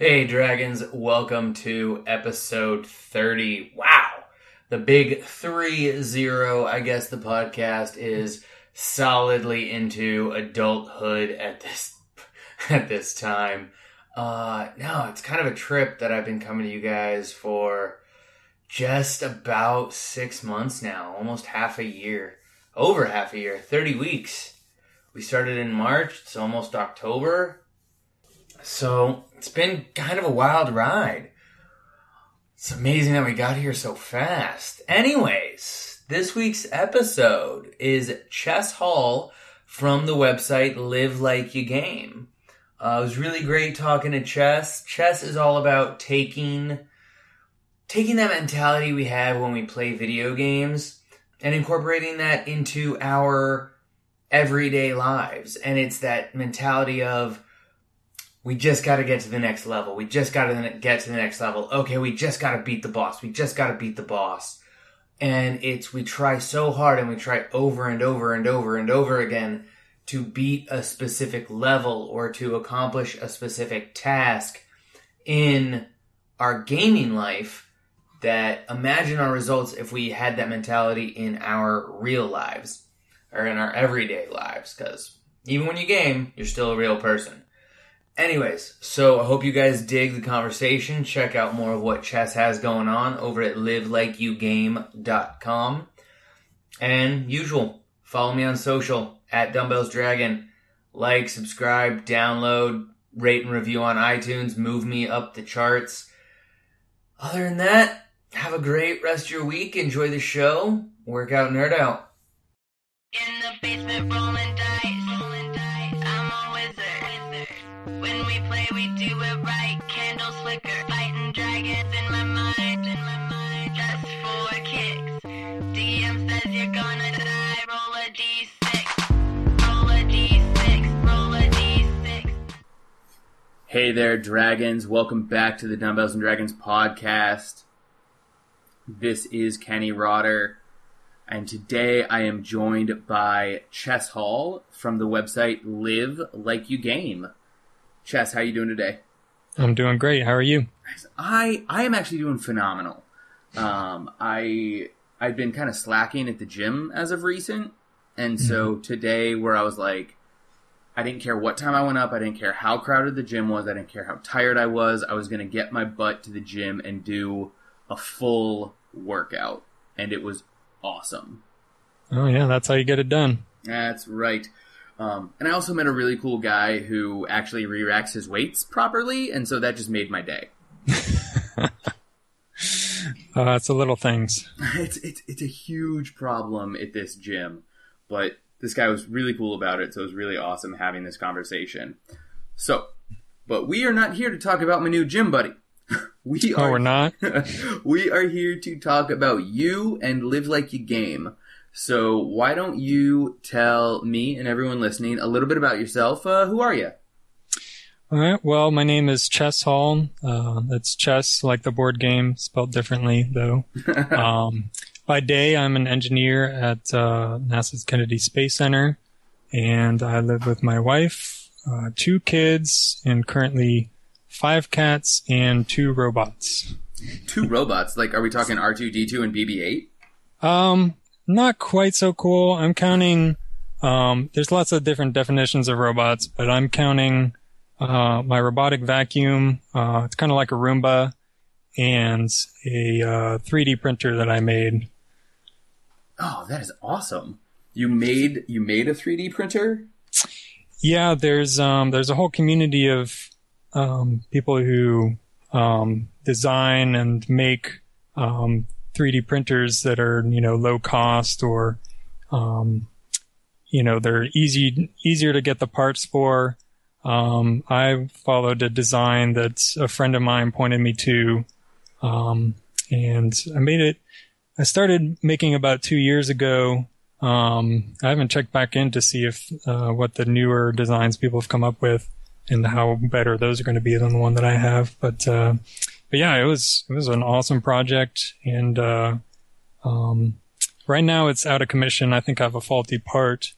Hey, Dragons, welcome to episode 30. Wow. The big 3 0. I guess the podcast is solidly into adulthood at this at this time. Uh no, it's kind of a trip that I've been coming to you guys for just about 6 months now, almost half a year. Over half a year, 30 weeks. We started in March, it's almost October. So, it's been kind of a wild ride. It's amazing that we got here so fast. Anyways, this week's episode is Ches Hall from the website Live Like You Game. Uh, it was really great talking to Ches. Ches is all about taking taking that mentality we have when we play video games and incorporating that into our everyday lives. And it's that mentality of we just got to get to the next level. We just got to get to the next level. Okay, we just got to beat the boss. We just got to beat the boss. And it's, we try so hard and we try over and over and over and over again to beat a specific level or to accomplish a specific task in our gaming life that imagine our results if we had that mentality in our real lives or in our everyday lives. Because even when you game, you're still a real person. Anyways, so I hope you guys dig the conversation. Check out more of what Ches has going on over at livelikeyouGame.com. And usual, follow me on social at Dumbbells Dragon. Like, subscribe, download, rate and review on iTunes, move me up the charts. Other than that, have a great rest of your week. Enjoy the show. Work out, nerd out. In the basement rolling dice, We do it right. Candles flicker, fighting dragons in my mind, in my mind. Just for kicks. DM says you're gonna die. Roll a d6. Roll a d6. Roll a d6. Hey there, dragons. Welcome back to the Dumbbells and Dragons podcast. This is Kenny Rotter, and today I am joined by Ches Hall from the website Live Like You Game. Ches, how you doing today? I'm doing great. How are you? I I am actually doing phenomenal. Um, I I've been kind of slacking at the gym as of recent, and so today where I was like, I didn't care what time I went up, I didn't care how crowded the gym was, I didn't care how tired I was. I was gonna get my butt to the gym and do a full workout, and it was awesome. Oh yeah, that's how you get it done. That's right. Um, and I also met a really cool guy who actually re-racks his weights properly, and so that just made my day. Uh, it's the little things. it's it's it's a huge problem at this gym, but this guy was really cool about it, so it was really awesome having this conversation. So, but we are not here to talk about my new gym buddy. we Oh, are we're not. we are here to talk about you and live like you game. So why don't you tell me and everyone listening a little bit about yourself? Uh, who are you? All right. Well, my name is Ches Hall. Uh, that's chess, like the board game, spelled differently though. um, by day, I'm an engineer at uh, NASA's Kennedy Space Center, and I live with my wife, uh, two kids, and currently five cats and two robots. Two robots. Like, are we talking R two D two and BB eight? Um, not quite so cool. I'm counting. Um, there's lots of different definitions of robots, but I'm counting uh, my robotic vacuum. Uh, it's kind of like a Roomba, and a uh, 3D printer that I made. Oh, that is awesome. You made you made a three D printer. Yeah, there's um, there's a whole community of um, people who um, design and make um, 3D printers that are you know low cost or um, you know they're easy easier to get the parts for. Um, I followed a design that a friend of mine pointed me to, um, and I made it. I started making about two years ago. Um, I haven't checked back in to see if uh, what the newer designs people have come up with and how better those are going to be than the one that I have. But uh, but yeah, it was it was an awesome project, and uh, um, right now it's out of commission. I think I have a faulty part,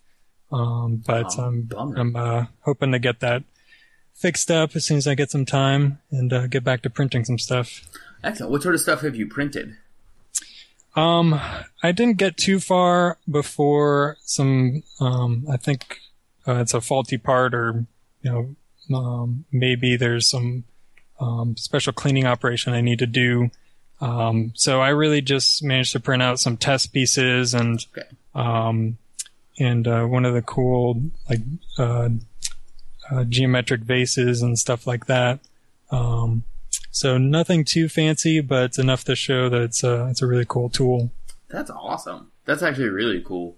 um, but Oh, I'm bummer. I'm uh, hoping to get that fixed up as soon as I get some time and uh, get back to printing some stuff. Excellent. What sort of stuff have you printed? Um, I didn't get too far before some. Um, I think uh, it's a faulty part, or you know, um, maybe there's some um, special cleaning operation I need to do. Um, so I really just managed to print out some test pieces and Okay. um, and uh, one of the cool like uh, uh, geometric vases and stuff like that. Um, so nothing too fancy, but it's enough to show that it's a it's a really cool tool. That's awesome. That's actually really cool.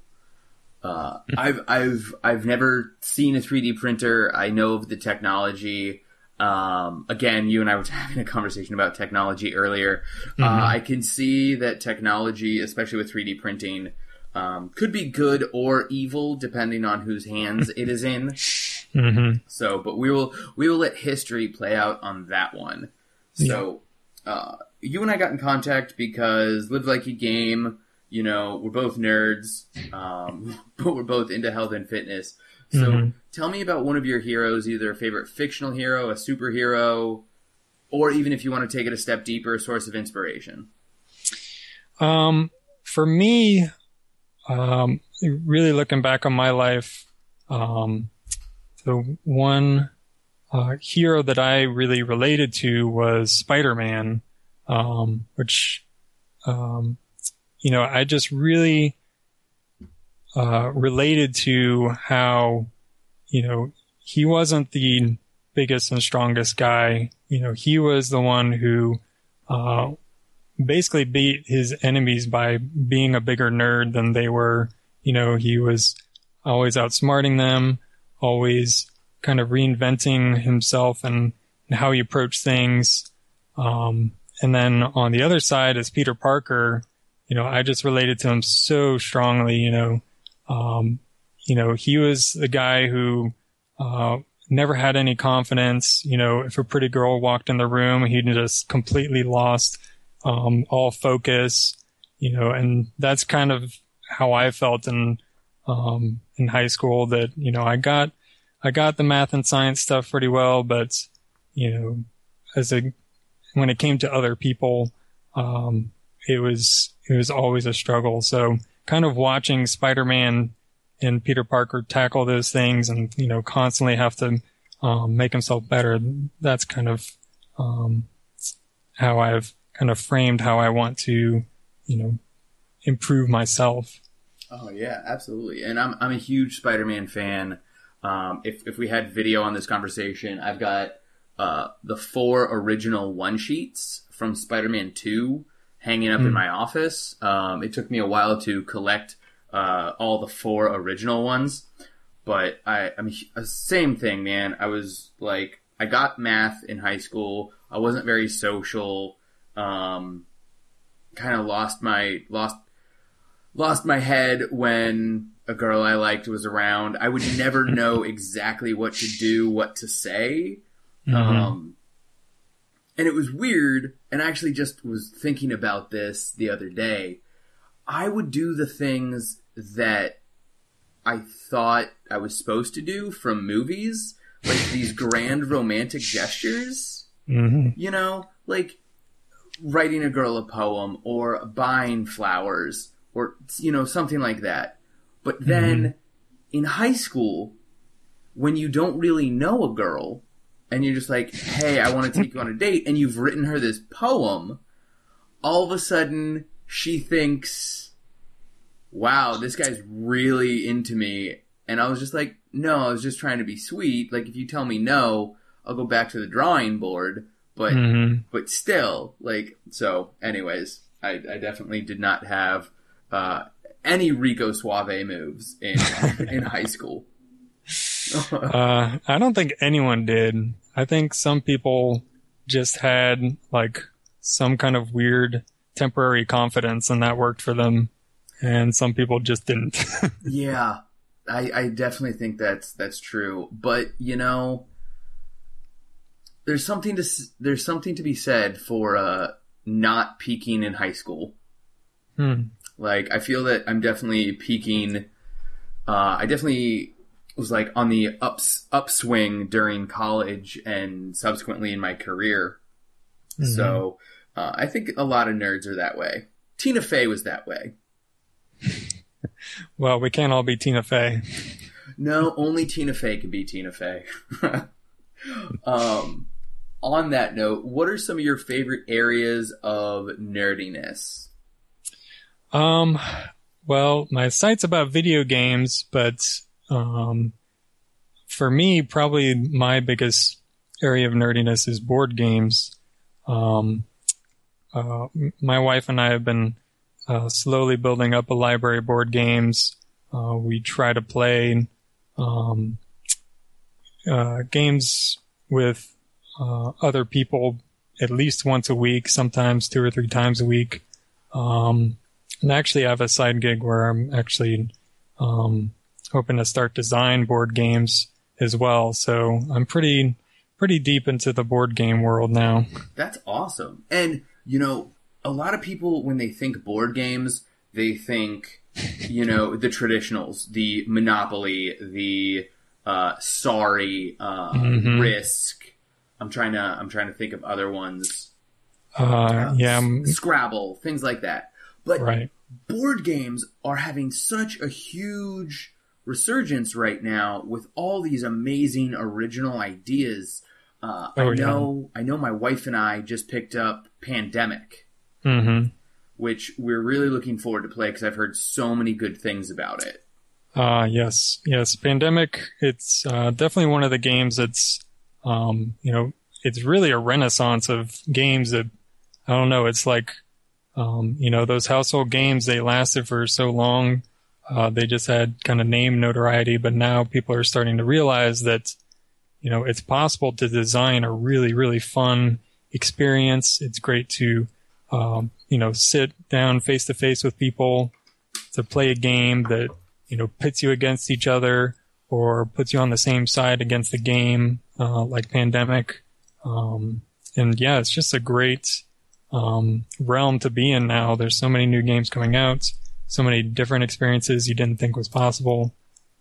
Uh, I've I've I've never seen a 3D printer. I know of the technology. Um, again, you and I were having a conversation about technology earlier. Uh, I can see that technology, especially with 3D printing, um, could be good or evil depending on whose hands it is in. Mm-hmm. So, but we will we will let history play out on that one. So, uh, you and I got in contact because Live Like a Game. You know, we're both nerds, um, but we're both into health and fitness. So, Mhm. tell me about one of your heroes, either a favorite fictional hero, a superhero, or even if you want to take it a step deeper, a source of inspiration. Um, for me, um, really looking back on my life, um, the one uh, hero that I really related to was Spider-Man, um, which, um, you know, I just really uh, related to how, you know, he wasn't the biggest and strongest guy. You know, he was the one who uh, basically beat his enemies by being a bigger nerd than they were. You know, he was always outsmarting them, always kind of reinventing himself and, and how he approached things. Um, and then on the other side is Peter Parker. You know, I just related to him so strongly, you know, um, you know, he was the guy who, uh, never had any confidence. You know, if a pretty girl walked in the room, he just completely lost um, all focus, you know, and that's kind of how I felt in um, in high school. That you know, I got I got the math and science stuff pretty well, but you know, as a when it came to other people, um, it was it was always a struggle. So, kind of watching Spider-Man and Peter Parker tackle those things, and you know, constantly have to um, make himself better. That's kind of um, how I've kind of framed how I want to, you know, improve myself. Oh yeah, absolutely. And I'm I'm a huge Spider-Man fan. Um, if if we had video on this conversation, I've got uh, the four original one sheets from Spider-Man Two hanging up in my office. Um, it took me a while to collect uh, all the four original ones, but I I'm a- a same thing, man. I was like, I got math in high school. I wasn't very social. Um, kind of lost my lost lost my head when a girl I liked was around. I would never know exactly what to do, what to say. Um, and it was weird. And I actually just was thinking about this the other day. I would do the things that I thought I was supposed to do from movies, like these grand romantic gestures hmm you know, like writing a girl a poem or buying flowers or, you know, something like that. But then in high school, when you don't really know a girl and you're just like, hey, I want to take you on a date, and you've written her this poem, all of a sudden she thinks, wow, this guy's really into me. And I was just like, no, I was just trying to be sweet. Like, if you tell me no, I'll go back to the drawing board. But hmm but still, like, so, anyways, I, I definitely did not have uh, any Rico Suave moves in in high school. Uh, I don't think anyone did. I think some people just had like some kind of weird temporary confidence and that worked for them. And some people just didn't. yeah, I, I definitely think that's that's true. But you know, there's something to there's something to be said for uh, not peaking in high school. Hmm. Like I feel that I'm definitely peaking. Uh, I definitely was like on the ups upswing during college and subsequently in my career. So uh, I think a lot of nerds are that way. Tina Fey was that way. Well, we can't all be Tina Fey. No, only Tina Fey can be Tina Fey. um, on that note, what are some of your favorite areas of nerdiness? Um, well, my site's about video games, but um, for me, probably my biggest area of nerdiness is board games. Um, uh, my wife and I have been uh, slowly building up a library of board games. Uh, we try to play um, uh, games with uh, other people at least once a week, sometimes two or three times a week. Um, and actually, I have a side gig where I'm actually um, hoping to start design board games as well. So I'm pretty pretty deep into the board game world now. That's awesome. And, you know, a lot of people, when they think board games, they think, you know, the traditionals, the Monopoly, the uh, Sorry, uh, Mhm. Risk. I'm trying to, I'm trying to think of other ones. Uh, yeah, I'm- Scrabble, things like that. But right. board games are having such a huge resurgence right now with all these amazing original ideas. Uh, I Oh, yeah. know, I know. My wife and I just picked up Pandemic, hmm which we're really looking forward to play because I've heard so many good things about it. Uh, yes, yes. Pandemic. It's uh, definitely one of the games that's, um, you know, it's really a renaissance of games that I don't know. It's like, um, you know, those household games they lasted for so long. Uh, they just had kind of name notoriety, but now people are starting to realize that, you know, it's possible to design a really, really fun experience. It's great to, um, you know, sit down face to face with people to play a game that you know pits you against each other or puts you on the same side against the game, uh, like Pandemic. Um, and yeah, it's just a great um, realm to be in now. There's so many new games coming out, so many different experiences you didn't think was possible.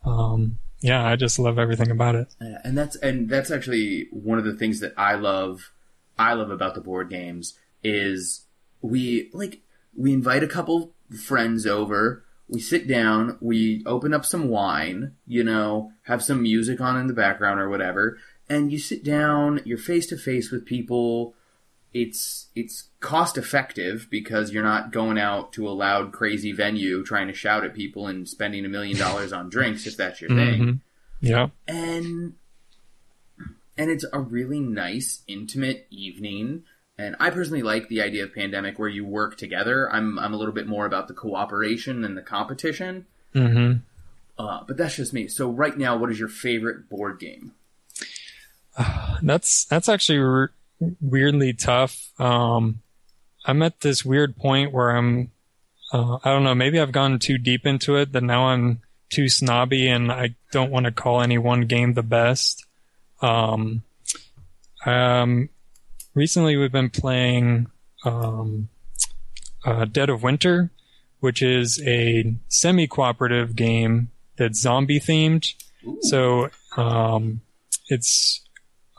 Um, yeah, I just love everything about it. And that's and that's actually one of the things that I love. I love about the board games is we like we invite a couple friends over. We sit down, we open up some wine, you know, have some music on in the background or whatever, and you sit down, you're face to face with people. It's it's cost effective because you're not going out to a loud crazy venue trying to shout at people and spending a million dollars on drinks if that's your thing. Mhm. Yeah. and and it's a really nice intimate evening. And i personally like the idea of pandemic where you work together. I'm i'm a little bit more about the cooperation and the competition. Hmm uh, but that's just me. So right now what is your favorite board game? That's that's actually r- weirdly tough. Um, I'm at this weird point where I'm, uh, I don't know, maybe I've gone too deep into it that now I'm too snobby and I don't want to call any one game the best. Um, um, recently we've been playing um, uh, Dead of Winter, which is a semi-cooperative game that's zombie themed. So um, it's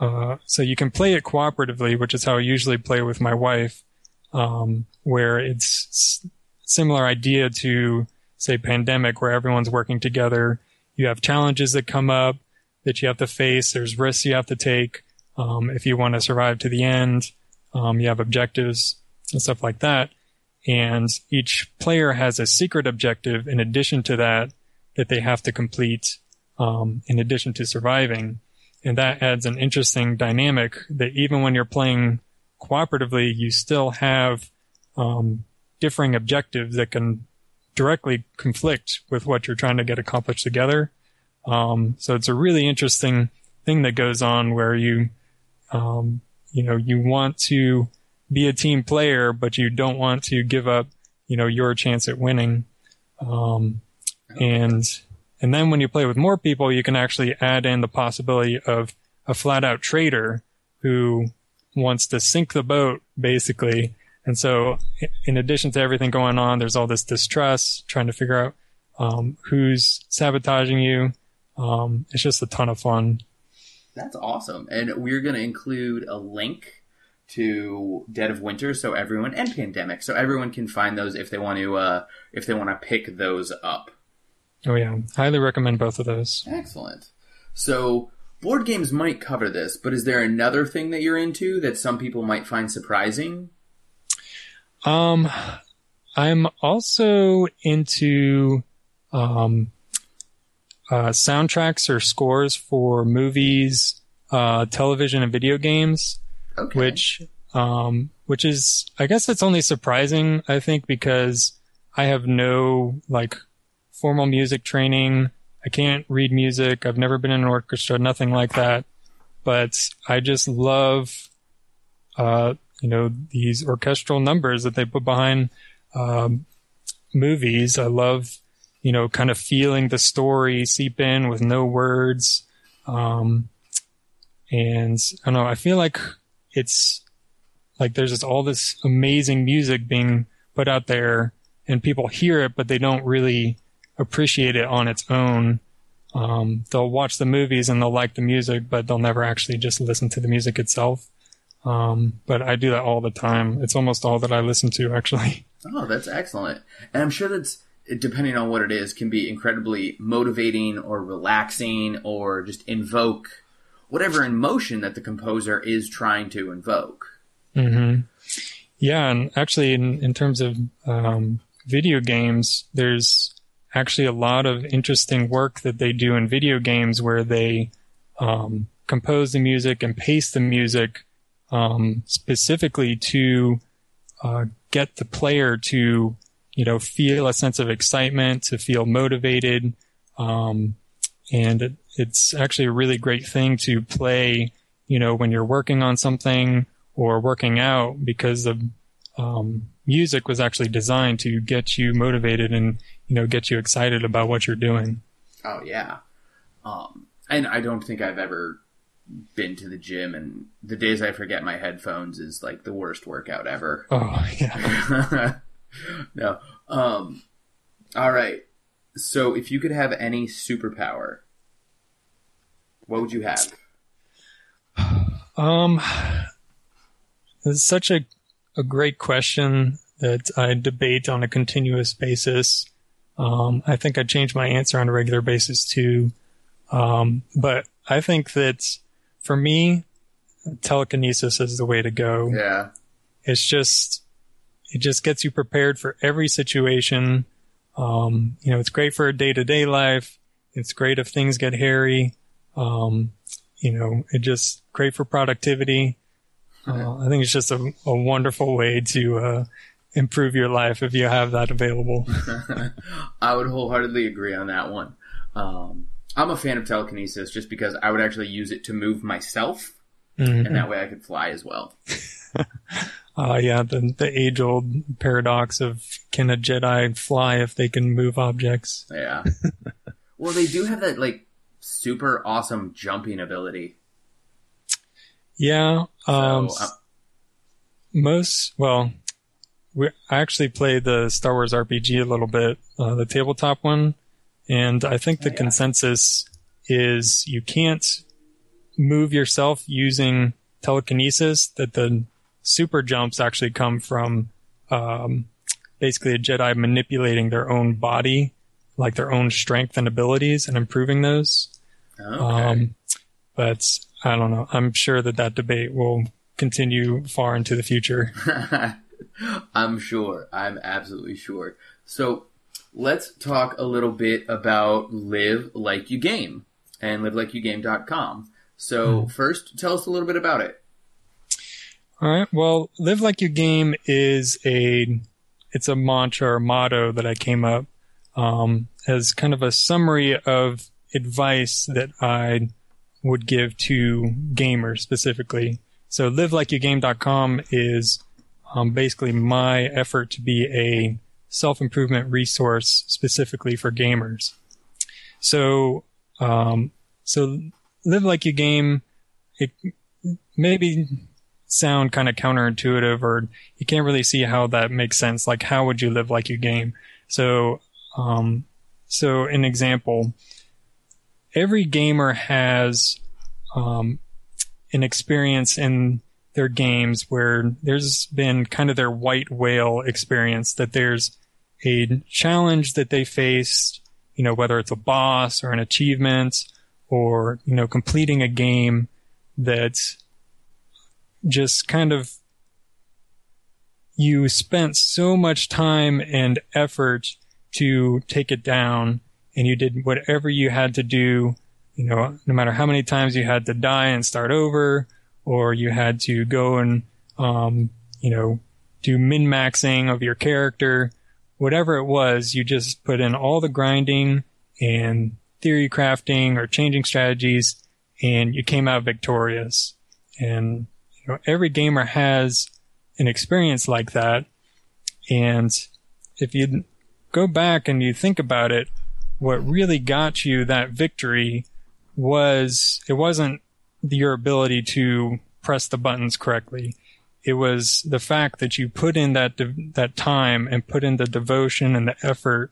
uh, so you can play it cooperatively, which is how I usually play with my wife, um, where it's similar idea to say pandemic, where everyone's working together. You have challenges that come up that you have to face. There's risks you have to take um, if you want to survive to the end. Um, you have objectives and stuff like that. And each player has a secret objective in addition to that that they have to complete um, in addition to surviving. And that adds an interesting dynamic that even when you're playing cooperatively, you still have um, differing objectives that can directly conflict with what you're trying to get accomplished together. Um, so it's a really interesting thing that goes on where you, um, you know, you want to be a team player, but you don't want to give up, you know, your chance at winning. Um, and, and then when you play with more people, you can actually add in the possibility of a flat out traitor who wants to sink the boat, basically. And so, in addition to everything going on, there's all this distrust, trying to figure out um, who's sabotaging you. Um, it's just a ton of fun. That's awesome. And we're going to include a link to Dead of Winter so everyone and Pandemic so everyone can find those if they want to uh if they want to pick those up. Oh yeah, highly recommend both of those. Excellent. So board games might cover this, but is there another thing that you're into that some people might find surprising? Um, I'm also into um, uh, soundtracks or scores for movies, uh, television, and video games. Okay. which um which is I guess it's only surprising I think because I have no like formal music training. I can't read music. I've never been in an orchestra, nothing like that. But I just love uh you know these orchestral numbers that they put behind um movies. I love you know kind of feeling the story seep in with no words. Um and I don't know, I feel like it's like there's just all this amazing music being put out there and people hear it, but they don't really appreciate it on its own. Um, they'll watch the movies and they'll like the music, but they'll never actually just listen to the music itself. Um, but I do that all the time. It's almost all that I listen to actually. Oh, that's excellent. And I'm sure that's depending on what it is can be incredibly motivating or relaxing or just invoke whatever emotion that the composer is trying to invoke. hmm Yeah, and actually, in, in terms of um, video games, there's actually a lot of interesting work that they do in video games where they um, compose the music and pace the music um, specifically to uh, get the player to, you know, feel a sense of excitement, to feel motivated, um, and it, it's actually a really great thing to play, you know, when you're working on something or working out because the um, music was actually designed to get you motivated and you know get you excited about what you're doing. Oh yeah. Um, and I don't think I've ever been to the gym and the days I forget my headphones is like the worst workout ever. Oh yeah. no. Um, all right. So if you could have any superpower, what would you have? Um, it's such a a great question that I debate on a continuous basis. Um, I think I change my answer on a regular basis too. Um, but I think that for me, telekinesis is the way to go. Yeah. It's just, it just gets you prepared for every situation. Um, you know, it's great for a day to day life. It's great if things get hairy. Um, you know, it just great for productivity. Uh, I think it's just a, a wonderful way to, uh, improve your life if you have that available. I would wholeheartedly agree on that one. Um, I'm a fan of telekinesis just because I would actually use it to move myself, Mhm. and that way I could fly as well. Uh, yeah, the, the age old paradox of can a Jedi fly if they can move objects? Yeah. well, they do have that like super awesome jumping ability. Yeah. Um, So, uh, most, well, we, I actually played the Star Wars RPG a little bit, uh, the tabletop one, and I think the Yeah. consensus is you can't move yourself using telekinesis, that the super jumps actually come from, um, basically a Jedi manipulating their own body, like their own strength and abilities and improving those. Okay. Um, but I don't know. I'm sure that that debate will continue far into the future. I'm sure. I'm absolutely sure. So let's talk a little bit about Live Like You Game and livelikeyouGame.com. So first, tell us a little bit about it. All right. Well, live like you game is a it's a mantra or motto that I came up um, as kind of a summary of advice that I would give to gamers specifically. So livelikeyouGame.com is um, basically my effort to be a self improvement resource specifically for gamers. So, um, so live like you game. It maybe sound kind of counterintuitive, or you can't really see how that makes sense. Like, how would you live like you game? So, um, so an example. Every gamer has um, an experience in their games where there's been kind of their white whale experience that there's a challenge that they faced, you know, whether it's a boss or an achievement or, you know, completing a game that just kind of you spent so much time and effort to take it down and you did whatever you had to do, you know, no matter how many times you had to die and start over or you had to go and, um, you know, do min maxing of your character, whatever it was, you just put in all the grinding and theory crafting or changing strategies and you came out victorious. And, you know, every gamer has an experience like that. And if you go back and you think about it, what really got you that victory was, it wasn't your ability to press the buttons correctly. It was the fact that you put in that, de- that time and put in the devotion and the effort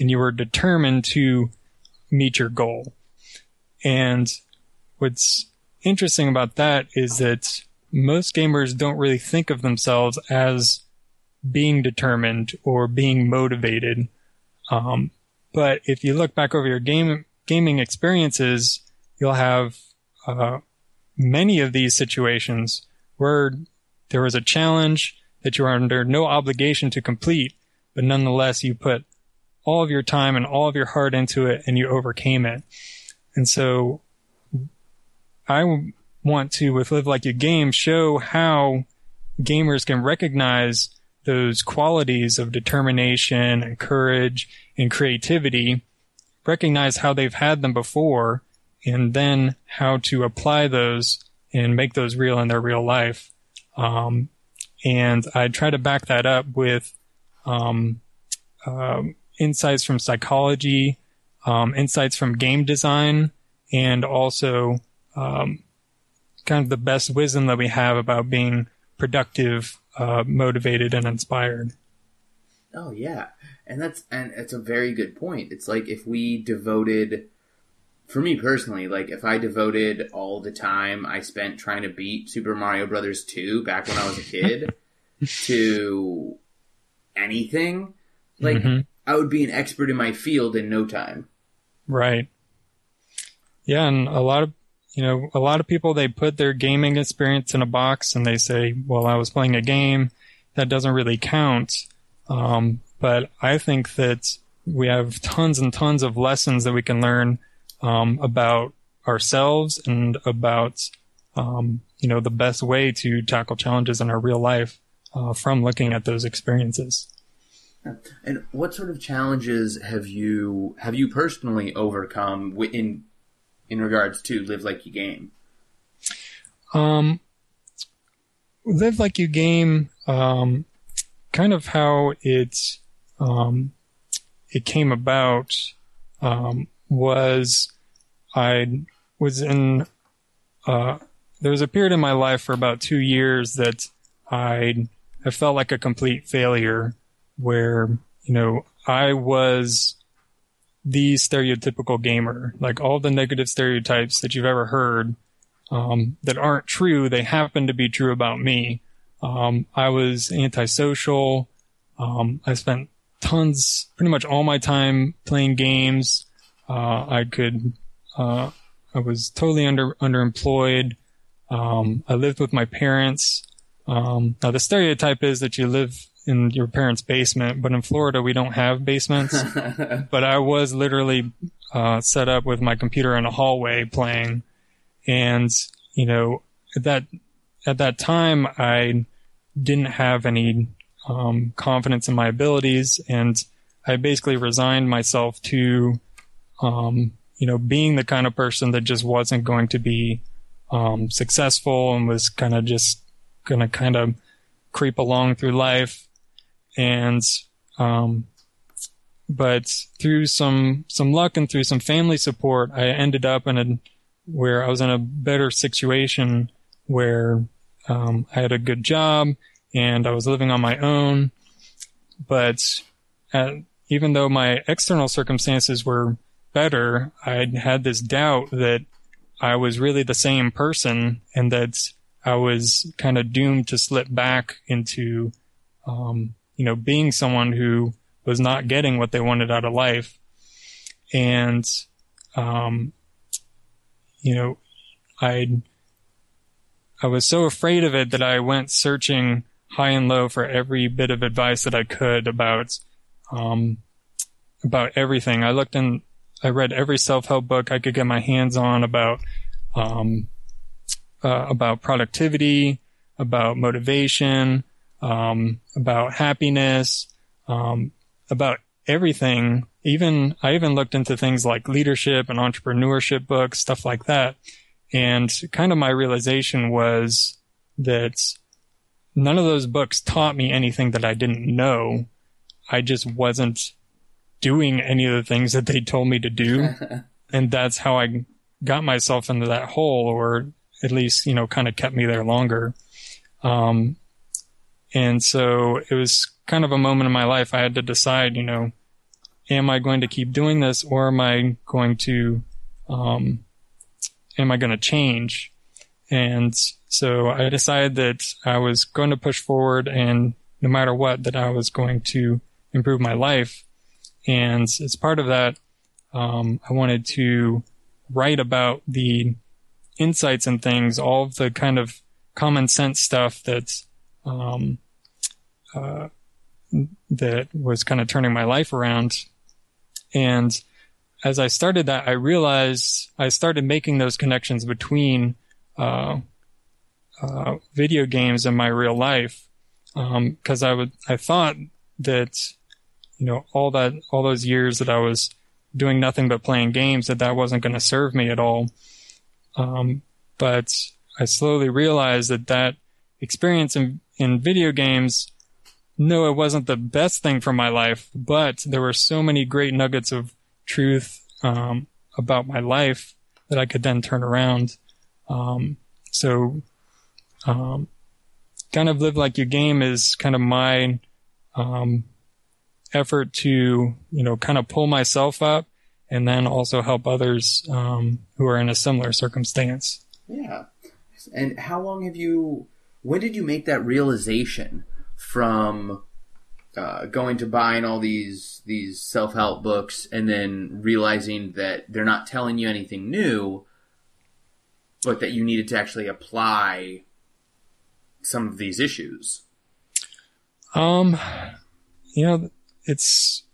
and you were determined to meet your goal. And what's interesting about that is that most gamers don't really think of themselves as being determined or being motivated. Um, but if you look back over your game gaming experiences, you'll have uh, many of these situations where there was a challenge that you were under no obligation to complete, but nonetheless you put all of your time and all of your heart into it and you overcame it. And so I want to, with Live Like You Game, show how gamers can recognize those qualities of determination and courage and creativity, recognize how they've had them before, and then how to apply those and make those real in their real life. Um, and I try to back that up with um, um insights from psychology, um, insights from game design, and also um, kind of the best wisdom that we have about being productive, uh, motivated, and inspired. Oh yeah, and that's and it's a very good point. It's like if we devoted, for me personally, like if I devoted all the time I spent trying to beat Super Mario Brothers two back when I was a kid to anything, like Mm-hmm. I would be an expert in my field in no time. Right. Yeah, and a lot of you know, a lot of people they put their gaming experience in a box and they say, "Well, I was playing a game." That doesn't really count. Um, but I think that we have tons and tons of lessons that we can learn um, about ourselves and about um, you know the best way to tackle challenges in our real life uh, from looking at those experiences. And what sort of challenges have you have you personally overcome in in regards to live like you game? Um, live like you game. Um, kind of how it um, it came about um, was I was in. Uh, there was a period in my life for about two years that I I felt like a complete failure, where you know I was the stereotypical gamer, like all the negative stereotypes that you've ever heard um, that aren't true. They happen to be true about me. Um, I was antisocial. Um, I spent tons, pretty much all my time playing games. Uh, I could, uh, I was totally under underemployed. Um, I lived with my parents. Um, now the stereotype is that you live in your parents' basement, but in Florida we don't have basements. but I was literally uh, set up with my computer in a hallway playing, and you know at that at that time I didn't have any um, confidence in my abilities, and I basically resigned myself to um, you know being the kind of person that just wasn't going to be um, successful and was kind of just going to kind of creep along through life. And um, but through some some luck and through some family support, I ended up in a where I was in a better situation where um, I had a good job and I was living on my own. But at, even though my external circumstances were better, I'd had this doubt that I was really the same person and that I was kind of doomed to slip back into, um, you know, being someone who was not getting what they wanted out of life. And, um, you know, I, I was so afraid of it that I went searching high and low for every bit of advice that I could about, um, about everything. I looked in, I read every self-help book I could get my hands on about, um, uh, about productivity, about motivation, um, about happiness, um, about everything. Even I even looked into things like leadership and entrepreneurship books, stuff like that. And kind of my realization was that none of those books taught me anything that I didn't know. I just wasn't doing any of the things that they told me to do. and that's how I got myself into that hole or at least, you know, kind of kept me there longer. Um, and so it was kind of a moment in my life. I had to decide, you know, am I going to keep doing this or am I going to, um, am I going to change? And so I decided that I was going to push forward and no matter what, that I was going to improve my life. And as part of that, um, I wanted to write about the insights and things, all of the kind of common sense stuff that's, um, uh, that was kind of turning my life around. And as I started that, I realized I started making those connections between, uh, uh, video games in my real life. Um, cause I would, I thought that, you know, all that, all those years that I was doing nothing but playing games, that that wasn't going to serve me at all. Um, but I slowly realized that that experience in, in video games, no, it wasn't the best thing for my life, but there were so many great nuggets of truth, um, about my life that I could then turn around. Um, so, um, kind of live like your game is kind of my, um, effort to, you know, kind of pull myself up and then also help others um, who are in a similar circumstance. Yeah. And how long have you? When did you make that realization from uh, going to buying all these these self help books and then realizing that they're not telling you anything new, but that you needed to actually apply some of these issues? Um, you know, it's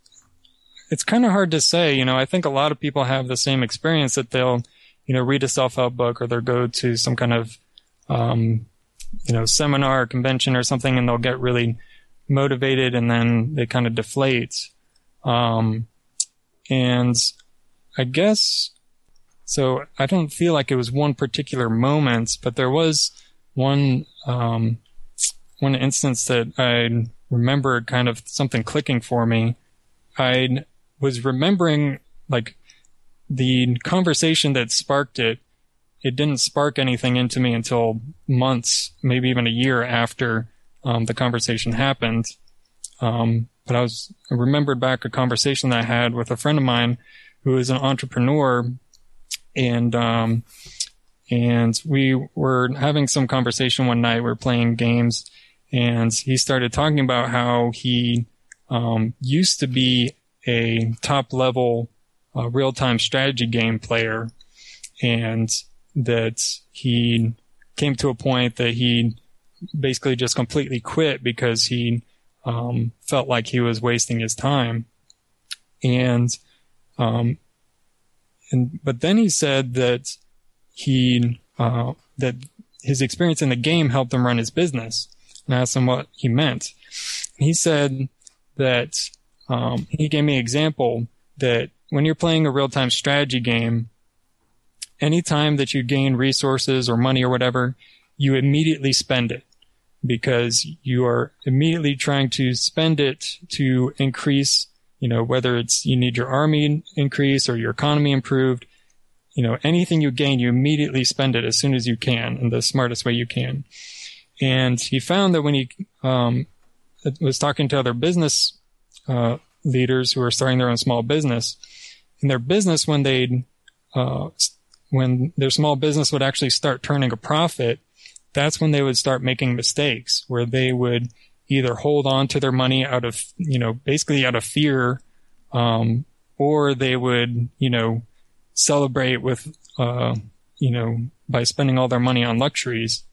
it's kind of hard to say. You know, I think a lot of people have the same experience that they'll, you know, read a self-help book or they'll go to some kind of, um, you know, seminar or convention or something and they'll get really motivated and then they kind of deflate. Um, and I guess, so I don't feel like it was one particular moment, but there was one, um, one instance that I remember kind of something clicking for me. I was remembering like the conversation that sparked it. It didn't spark anything into me until months, maybe even a year after um, the conversation happened. Um, but I was I remembered back a conversation that I had with a friend of mine who is an entrepreneur, and um, and we were having some conversation one night. We are playing games, and he started talking about how he um, used to be a top level uh, real time strategy game player, and that he came to a point that he basically just completely quit because he um, felt like he was wasting his time. And, um, and, but then he said that he, uh, that his experience in the game helped him run his business. And I asked him what he meant. He said that, um, he gave me an example that when you're playing a real time strategy game, anytime that you gain resources or money or whatever, you immediately spend it because you are immediately trying to spend it to increase, you know, whether it's you need your army increase or your economy improved, you know, anything you gain, you immediately spend it as soon as you can in the smartest way you can. And he found that when he um, was talking to other business uh, leaders who are starting their own small business, in their business when they'd uh, when their small business would actually start turning a profit, that's when they would start making mistakes where they would either hold on to their money out of you know basically out of fear, um, or they would you know celebrate with uh, you know by spending all their money on luxuries.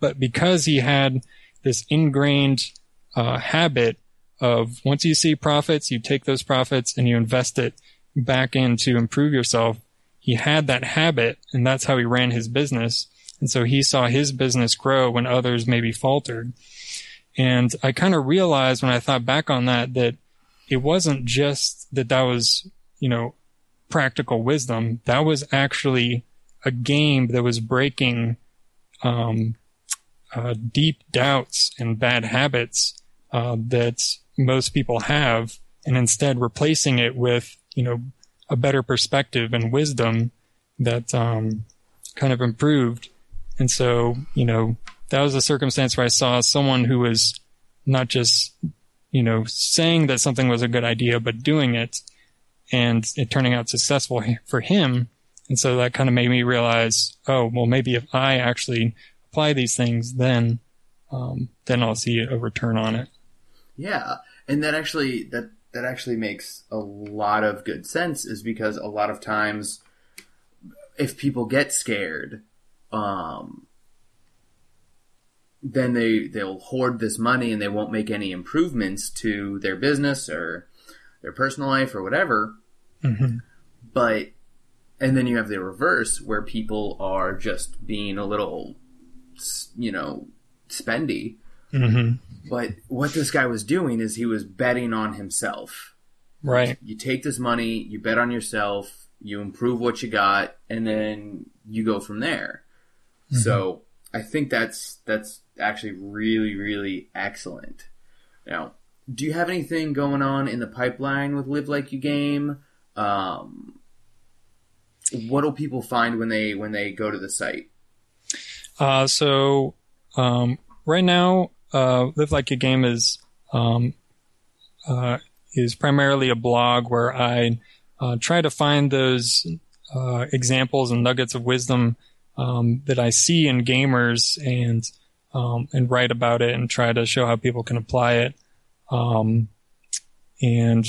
But because he had this ingrained uh, habit of once you see profits, you take those profits and you invest it back in to improve yourself. He had that habit and that's how he ran his business. And so he saw his business grow when others maybe faltered. And I kind of realized when I thought back on that, that it wasn't just that that was, you know, practical wisdom. That was actually a game that was breaking, um, uh, deep doubts and bad habits uh, that most people have, and instead replacing it with you know a better perspective and wisdom that um, kind of improved. And so you know that was a circumstance where I saw someone who was not just you know saying that something was a good idea, but doing it, and it turning out successful for him. And so that kind of made me realize, oh well, maybe if I actually apply these things, then um, then I'll see a return on it. Yeah, and that actually that that actually makes a lot of good sense. Is because a lot of times, if people get scared, um, then they they'll hoard this money and they won't make any improvements to their business or their personal life or whatever. hmm But and then you have the reverse where people are just being a little, you know, spendy. hmm But what this guy was doing is he was betting on himself. Right. You take this money, you bet on yourself, you improve what you got, and then you go from there. So I think that's that's actually really really excellent. Now, do you have anything going on in the pipeline with Live Like You Game? Um, what do people find when they when they go to the site? Uh, so um, right now, uh, Live Like You Game is um, uh, is primarily a blog where I uh, try to find those uh, examples and nuggets of wisdom um, that I see in gamers and um, and write about it and try to show how people can apply it. Um, and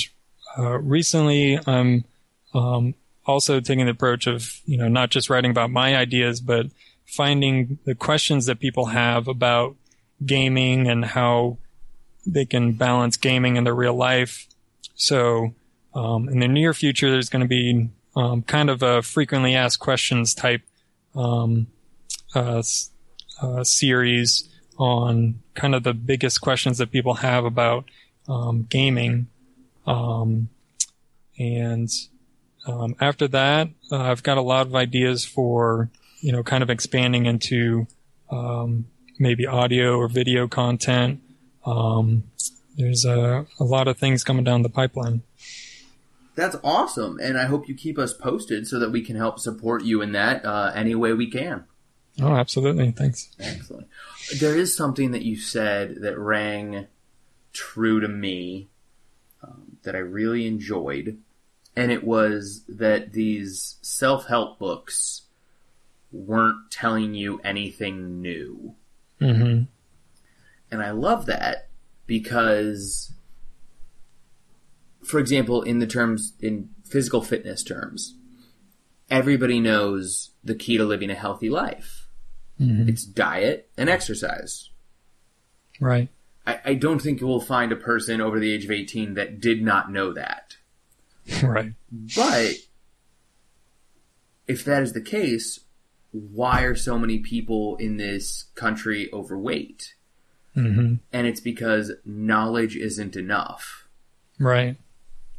uh, recently, I'm um, also taking the approach of you know not just writing about my ideas, but finding the questions that people have about gaming and how they can balance gaming in their real life. So, um, in the near future, there's going to be um, kind of a frequently asked questions type um, uh, uh, series on kind of the biggest questions that people have about um, gaming. Um, and um, after that, uh, I've got a lot of ideas for you know, kind of expanding into um, maybe audio or video content. Um, there's a, a lot of things coming down the pipeline. That's awesome, and I hope you keep us posted so that we can help support you in that uh, any way we can. Oh, absolutely. Thanks. Excellent. There is something that you said that rang true to me um, that I really enjoyed, and it was that these self help books weren't telling you anything new. hmm And I love that because, for example, in the terms, in physical fitness terms, everybody knows the key to living a healthy life. Hmm It's diet and exercise. Right. I, I don't think you will find a person over the age of 18 that did not know that. right. But if that is the case, why are so many people in this country overweight? hmm And it's because knowledge isn't enough. Right.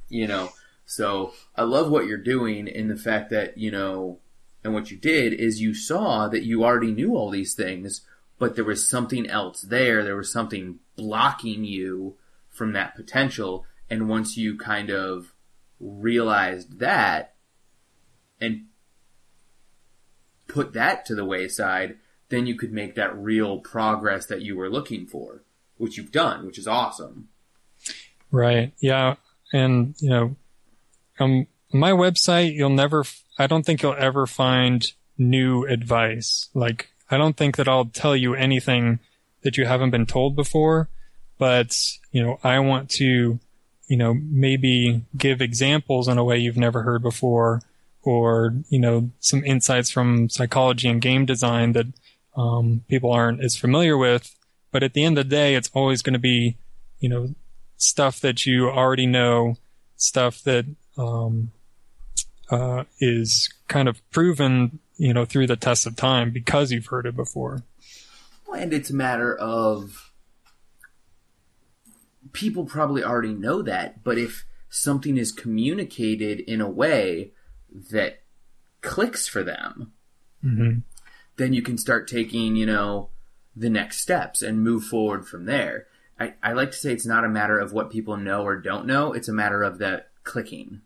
you know so i love what you're doing in the fact that you know and what you did is you saw that you already knew all these things but there was something else there there was something blocking you from that potential and once you kind of realized that and put that to the wayside then you could make that real progress that you were looking for which you've done which is awesome Right. Yeah. And, you know, I'm my website, you'll never, I don't think you'll ever find new advice. Like, I don't think that I'll tell you anything that you haven't been told before, but, you know, I want to, you know, maybe give examples in a way you've never heard before or, you know, some insights from psychology and game design that, um, people aren't as familiar with. But at the end of the day, it's always going to be, you know, stuff that you already know, stuff that, um, uh, is kind of proven, you know, through the test of time because you've heard it before. And it's a matter of people probably already know that, but if something is communicated in a way that clicks for them, hmm then you can start taking, you know, the next steps and move forward from there. I, I like to say it's not a matter of what people know or don't know, it's a matter of that clicking.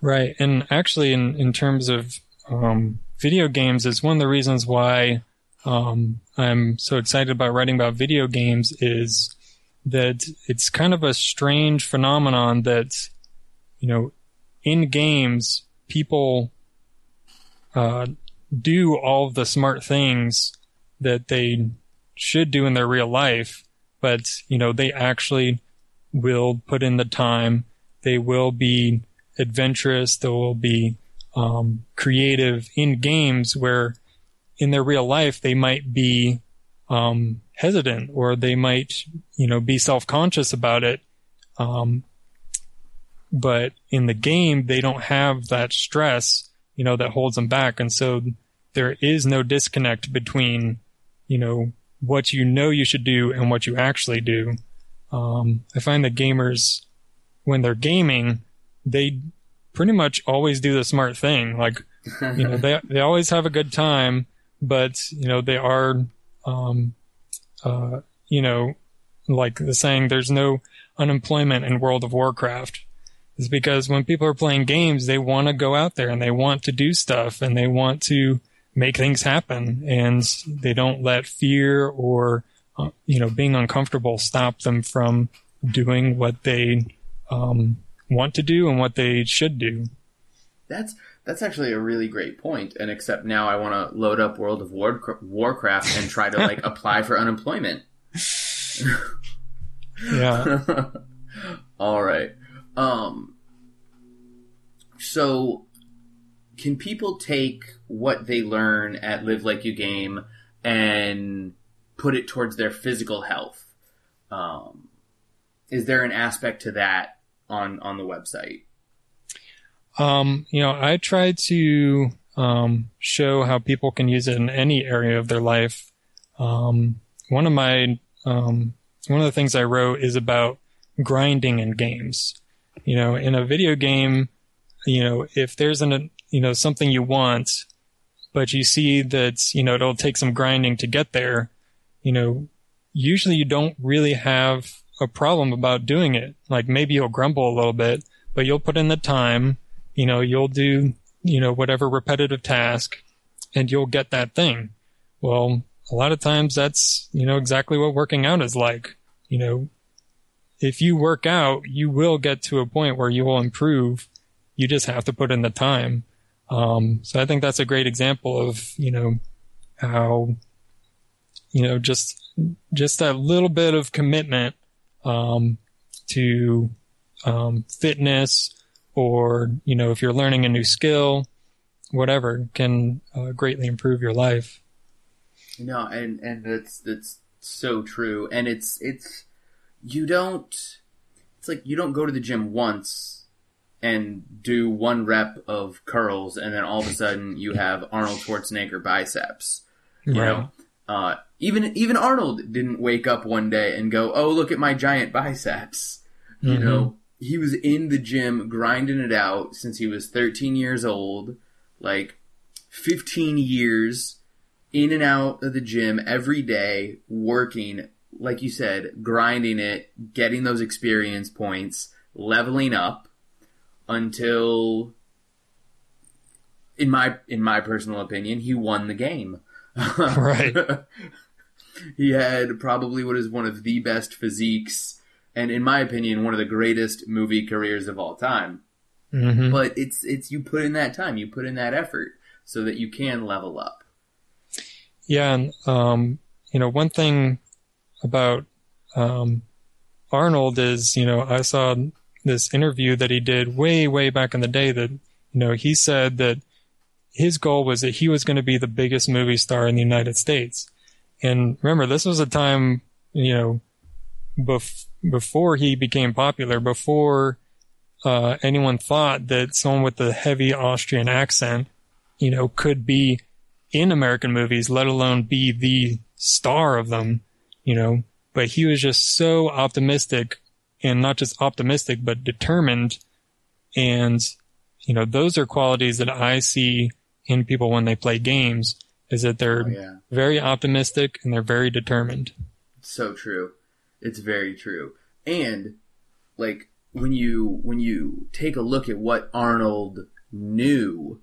Right. And actually, in, in terms of um, video games, is one of the reasons why um, I'm so excited about writing about video games is that it's kind of a strange phenomenon that, you know, in games, people uh, do all the smart things that they should do in their real life, but, you know, they actually will put in the time. They will be adventurous. They will be um, creative in games where in their real life they might be um, hesitant or they might, you know, be self-conscious about it. Um, but in the game, they don't have that stress, you know, that holds them back. And so there is no disconnect between, you know, what you know you should do and what you actually do. Um, I find that gamers, when they're gaming, they pretty much always do the smart thing. Like, you know, they, they always have a good time, but, you know, they are, um, uh, you know, like the saying, there's no unemployment in World of Warcraft is because when people are playing games, they want to go out there and they want to do stuff and they want to make things happen and they don't let fear or, uh, you know, being uncomfortable stop them from doing what they, um, want to do and what they should do. That's that's actually a really great point. And except now I want to load up World of War- Warcraft and try to like apply for unemployment. Yeah. All right. Um so can people take what they learn at Live Like You Game and put it towards their physical health? Um is there an aspect to that on on the website? Um, you know, I try to um, show how people can use it in any area of their life. Um, one of my um, one of the things I wrote is about grinding in games. You know, in a video game, you know, if there's an you know something you want, but you see that you know it'll take some grinding to get there, you know, usually you don't really have a problem about doing it. Like maybe you'll grumble a little bit, but you'll put in the time you know, you'll do, you know, whatever repetitive task and you'll get that thing. Well, a lot of times that's, you know, exactly what working out is like. You know, if you work out, you will get to a point where you will improve. You just have to put in the time. Um, so I think that's a great example of, you know, how, you know, just, just that little bit of commitment, um, to, um, fitness, or you know if you're learning a new skill whatever can uh, greatly improve your life No, and and that's that's so true. And it's it's you don't it's like you don't go to the gym once and do one rep of curls and then all of a sudden you have Arnold Schwarzenegger biceps. You know? Uh even even Arnold didn't wake up one day and go, "Oh, look at my giant biceps." You Mhm. know, he was in the gym grinding it out since he was 13 years old, like 15 years in and out of the gym every day, working, like you said, grinding it, getting those experience points, leveling up until in my in my personal opinion, he won the game. Right. he had probably what is one of the best physiques and in my opinion one of the greatest movie careers of all time. hmm but it's it's you put in that time, you put in that effort so that you can level up. Yeah, and um, you know, one thing about um, Arnold is, you know, I saw this interview that he did way, way back in the day that, you know, he said that his goal was that he was going to be the biggest movie star in the United States. And remember, this was a time, you know, bef- before he became popular, before uh, anyone thought that someone with a heavy Austrian accent, you know, could be in American movies, let alone be the star of them, you know. But he was just so optimistic and not just optimistic, but determined. And, you know, those are qualities that I see in people when they play games is that they're Oh, yeah. very optimistic and they're very determined. So true. It's very true. And like when you when you take a look at what Arnold knew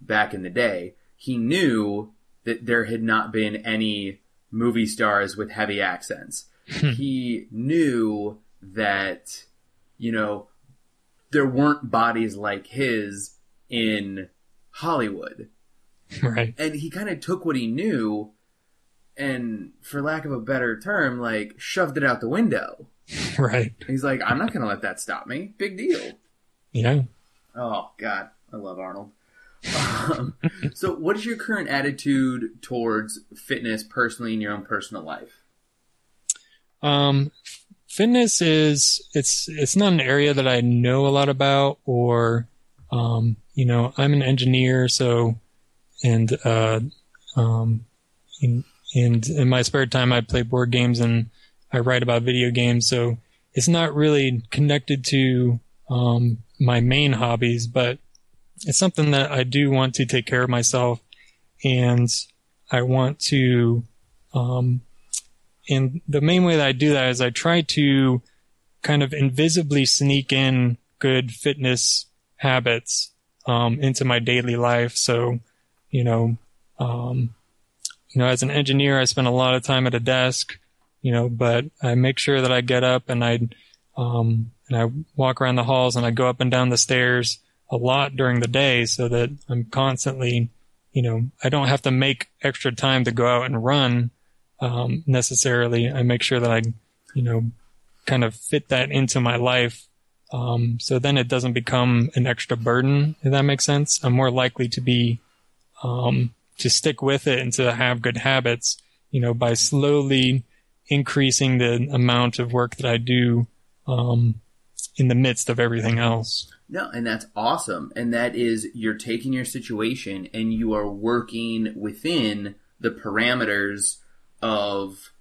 back in the day, he knew that there had not been any movie stars with heavy accents. he knew that you know there weren't bodies like his in Hollywood right. and he kind of took what he knew and for lack of a better term like shoved it out the window Right. he's like i'm not gonna let that stop me big deal Yeah. oh god i love arnold um, so what is your current attitude towards fitness personally in your own personal life Um, fitness is it's it's not an area that I know a lot about, or um, you know, I'm an engineer, so and uh, um, in, and in my spare time, I play board games and I write about video games, so it's not really connected to um, my main hobbies, but it's something that I do want to take care of myself, and I want to um, and the main way that I do that is I try to kind of invisibly sneak in good fitness habits um, into my daily life. So, you know, um, you know, as an engineer, I spend a lot of time at a desk, you know, but I make sure that I get up and I um, and I walk around the halls and I go up and down the stairs a lot during the day so that I'm constantly, you know, I don't have to make extra time to go out and run um, necessarily. I make sure that I, you know, kind of fit that into my life. Um, so then it doesn't become an extra burden, if that makes sense. I'm more likely to be, um, to stick with it and to have good habits, you know, by slowly increasing the amount of work that I do, um, in the midst of everything else. No, and that's awesome. And that is you're taking your situation and you are working within the parameters of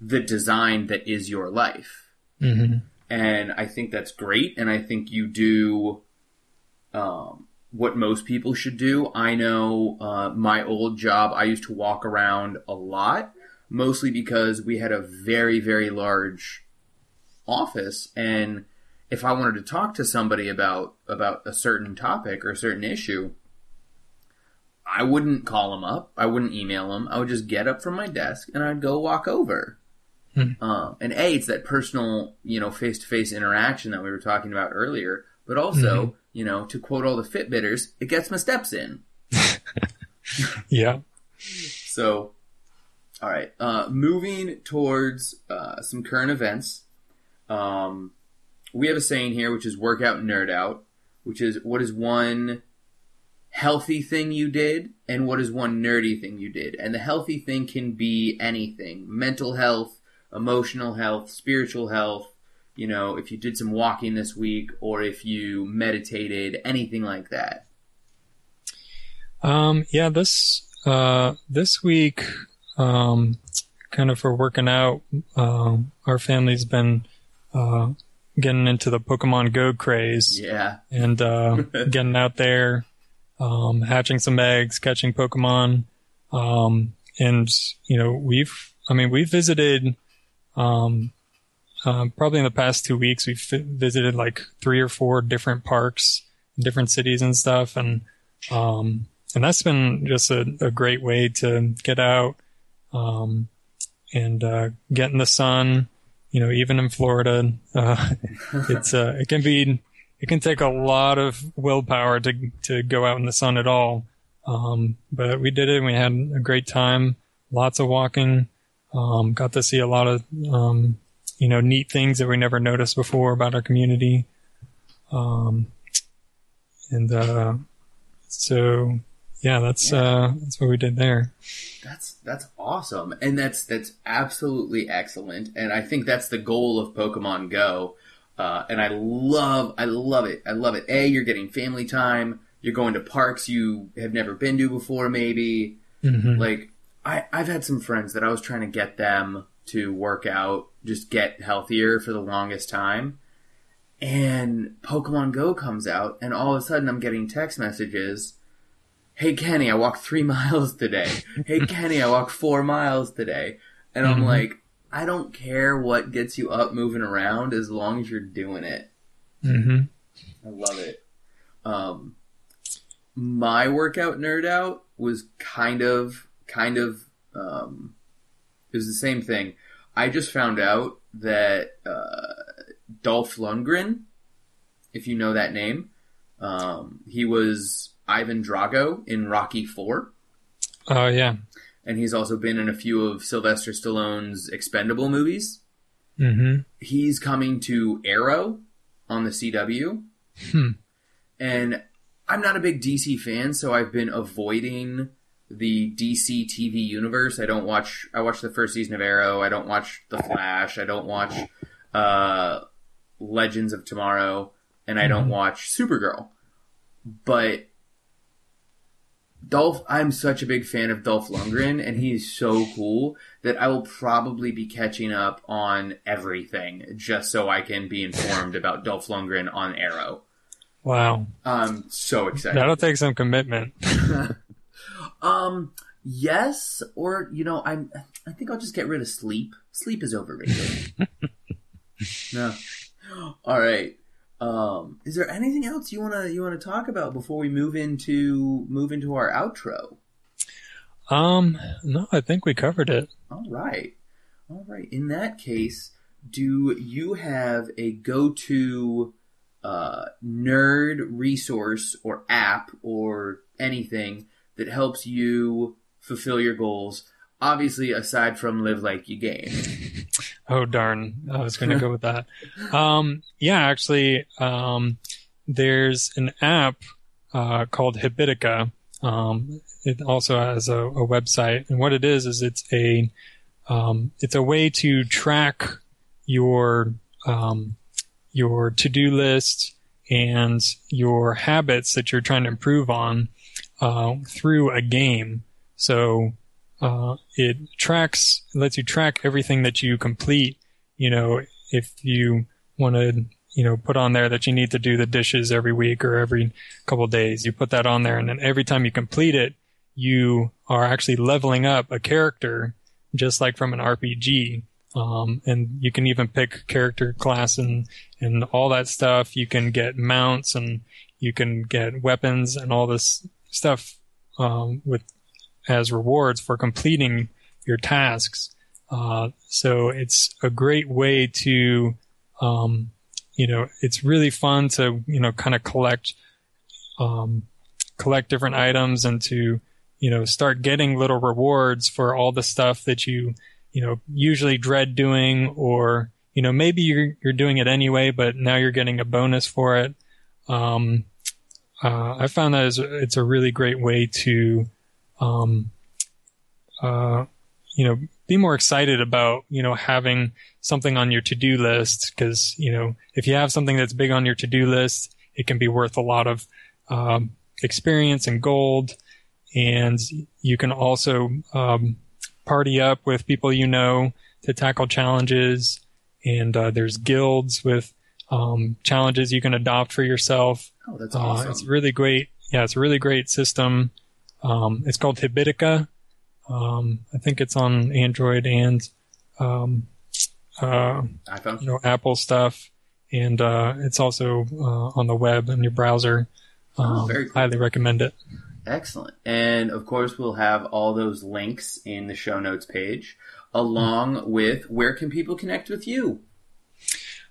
the design that is your life. hmm And I think that's great. And I think you do um, what most people should do. I know uh, my old job, I used to walk around a lot, mostly because we had a very, very large office. And if I wanted to talk to somebody about about a certain topic or a certain issue, I wouldn't call them up. I wouldn't email them. I would just get up from my desk and I'd go walk over. Hmm. Uh, and a, it's that personal, you know, face to face interaction that we were talking about earlier. But also, you know, to quote all the Fitbitters, it gets my steps in. Yeah. So, all right, uh, moving towards uh, some current events. Um, we have a saying here, which is "work out, nerd out," which is what is one healthy thing you did, and what is one nerdy thing you did. And the healthy thing can be anything: mental health, emotional health, spiritual health. You know, if you did some walking this week, or if you meditated, anything like that. Um, yeah, this uh, this week, um, kind of for working out, um, our family's been uh, getting into the Pokemon Go craze Yeah, and uh, getting out there, um, hatching some eggs, catching Pokemon, um, and you know we've, I mean, we've visited. Um, um, probably in the past two weeks, we've visited like three or four different parks, different cities and stuff, and um, and that's been just a, a great way to get out um, and uh, get in the sun. You know, even in Florida, uh, it's uh, it can be it can take a lot of willpower to to go out in the sun at all. Um, but we did it. and We had a great time. Lots of walking. Um, got to see a lot of you know neat things that we never noticed before about our community. Um, and uh, so yeah, that's uh, that's what we did there. That's that's awesome, and that's that's absolutely excellent. And I think that's the goal of Pokemon Go. Uh, and I love, I love it. I love it. A, you're getting family time. You're going to parks you have never been to before, maybe. Mhm. Like, I, I've had some friends that I was trying to get them to work out, just get healthier for the longest time. And Pokemon Go comes out, and all of a sudden I'm getting text messages. Hey Kenny, I walked three miles today. Hey Kenny, I walked four miles today. And I'm Mhm. like, I don't care what gets you up moving around as long as you're doing it. Mhm. I love it. Um, my workout nerd out was kind of, kind of, um, it was the same thing. I just found out that uh, Dolph Lundgren, if you know that name, um, he was Ivan Drago in Rocky Four, Oh yeah. and he's also been in a few of Sylvester Stallone's expendable movies. hmm he's coming to Arrow on the CW. Hmm. And I'm not a big DC fan, so I've been avoiding the DC TV universe. I don't watch I watch the first season of Arrow, I don't watch The Flash, I don't watch uh Legends of Tomorrow, and I don't watch Supergirl. But Dolph, I'm such a big fan of Dolph Lundgren, and he's so cool that I will probably be catching up on everything just so I can be informed about Dolph Lundgren on Arrow. Wow. I'm so excited. That'll take some commitment. Um, yes, or you know, I'm. I think I'll just get rid of sleep. Sleep is overrated. no. All right. Um, is there anything else you wanna you wanna talk about before we move into move into our outro? Um, no, I think we covered it. All right. All right. In that case, do you have a go-to uh, nerd resource or app or anything that helps you fulfill your goals? Obviously, aside from live like you game. Oh darn, I was going to go with that. Um, yeah, actually, um, there's an app uh, called Habitica. Um, it also has a, a website, and what it is is it's a um, it's a way to track your um, your to do list and your habits that you're trying to improve on uh, through a game. So uh, it tracks, lets you track everything that you complete. You know, if you want to, you know, put on there that you need to do the dishes every week or every couple days, you put that on there, and then every time you complete it, you are actually leveling up a character, just like from an RPG. Um, and you can even pick character class and and all that stuff. You can get mounts and you can get weapons and all this stuff um, with as rewards for completing your tasks. Uh, so it's a great way to, um, you know, it's really fun to, you know, kind of collect, um, collect different items and to, you know, start getting little rewards for all the stuff that you, you know, usually dread doing or, you know, maybe you're, you're doing it anyway, but now you're getting a bonus for it. Um, uh, I found that it's a really great way to, um, uh, you know, be more excited about, you know, having something on your to-do list. Cause, you know, if you have something that's big on your to-do list, it can be worth a lot of, um, experience and gold. And you can also, um, party up with people you know to tackle challenges. And, uh, there's guilds with, um, challenges you can adopt for yourself. Oh, that's Uh, awesome. it's really great. Yeah, it's a really great system. Um, it's called Habitica. Um, I think it's on Android and, um, uh, iPhone. you know, Apple stuff. And, uh, it's also, uh, on the web in your browser. Um, Oh, very cool. highly recommend it. Excellent. And of course, we'll have all those links in the show notes page, along with where can people connect with you?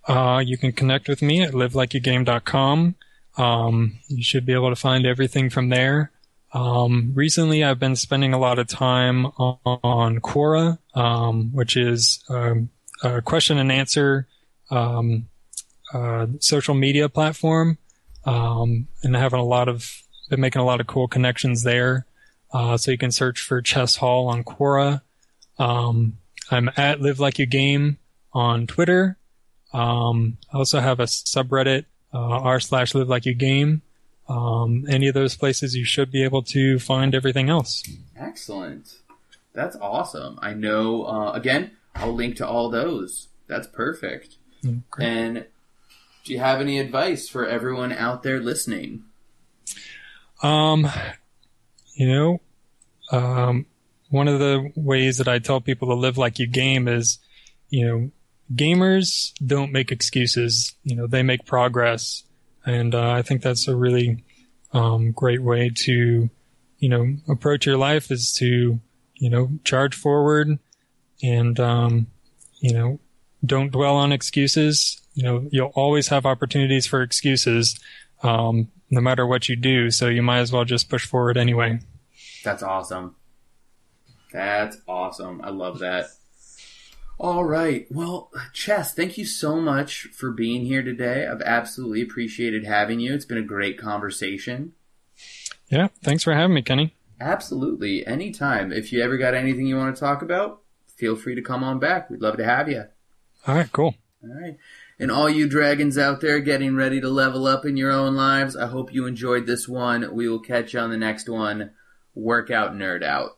Uh, you can connect with me at livelikeyougame.com. Um, you should be able to find everything from there. Um, recently, I've been spending a lot of time on, on Quora, um, which is um, a question and answer um, uh, social media platform, um, and having a lot of been making a lot of cool connections there. Uh, so you can search for Ches Hall on Quora. Um, I'm at Live Like You Game on Twitter. Um, I also have a subreddit uh, r slash Live Like You Game. Um, any of those places, you should be able to find everything else. Excellent. That's awesome. I know. Uh, again, I'll link to all those. That's perfect. Mm. And do you have any advice for everyone out there listening? Um, you know, um, one of the ways that I tell people to live like you game is, you know, gamers don't make excuses. You know, they make progress, and uh, I think that's a really um, great way to, you know, approach your life is to, you know, charge forward, and um, you know, don't dwell on excuses. You know, you'll always have opportunities for excuses. Um, no matter what you do, so you might as well just push forward anyway. That's awesome. That's awesome. I love that. All right. Well, Ches, thank you so much for being here today. I've absolutely appreciated having you. It's been a great conversation. Yeah, thanks for having me, Kenny. Absolutely. Anytime. If you ever got anything you want to talk about, feel free to come on back. We'd love to have you. All right, cool. All right. And all you dragons out there getting ready to level up in your own lives, I hope you enjoyed this one. We will catch you on the next one. Workout nerd out.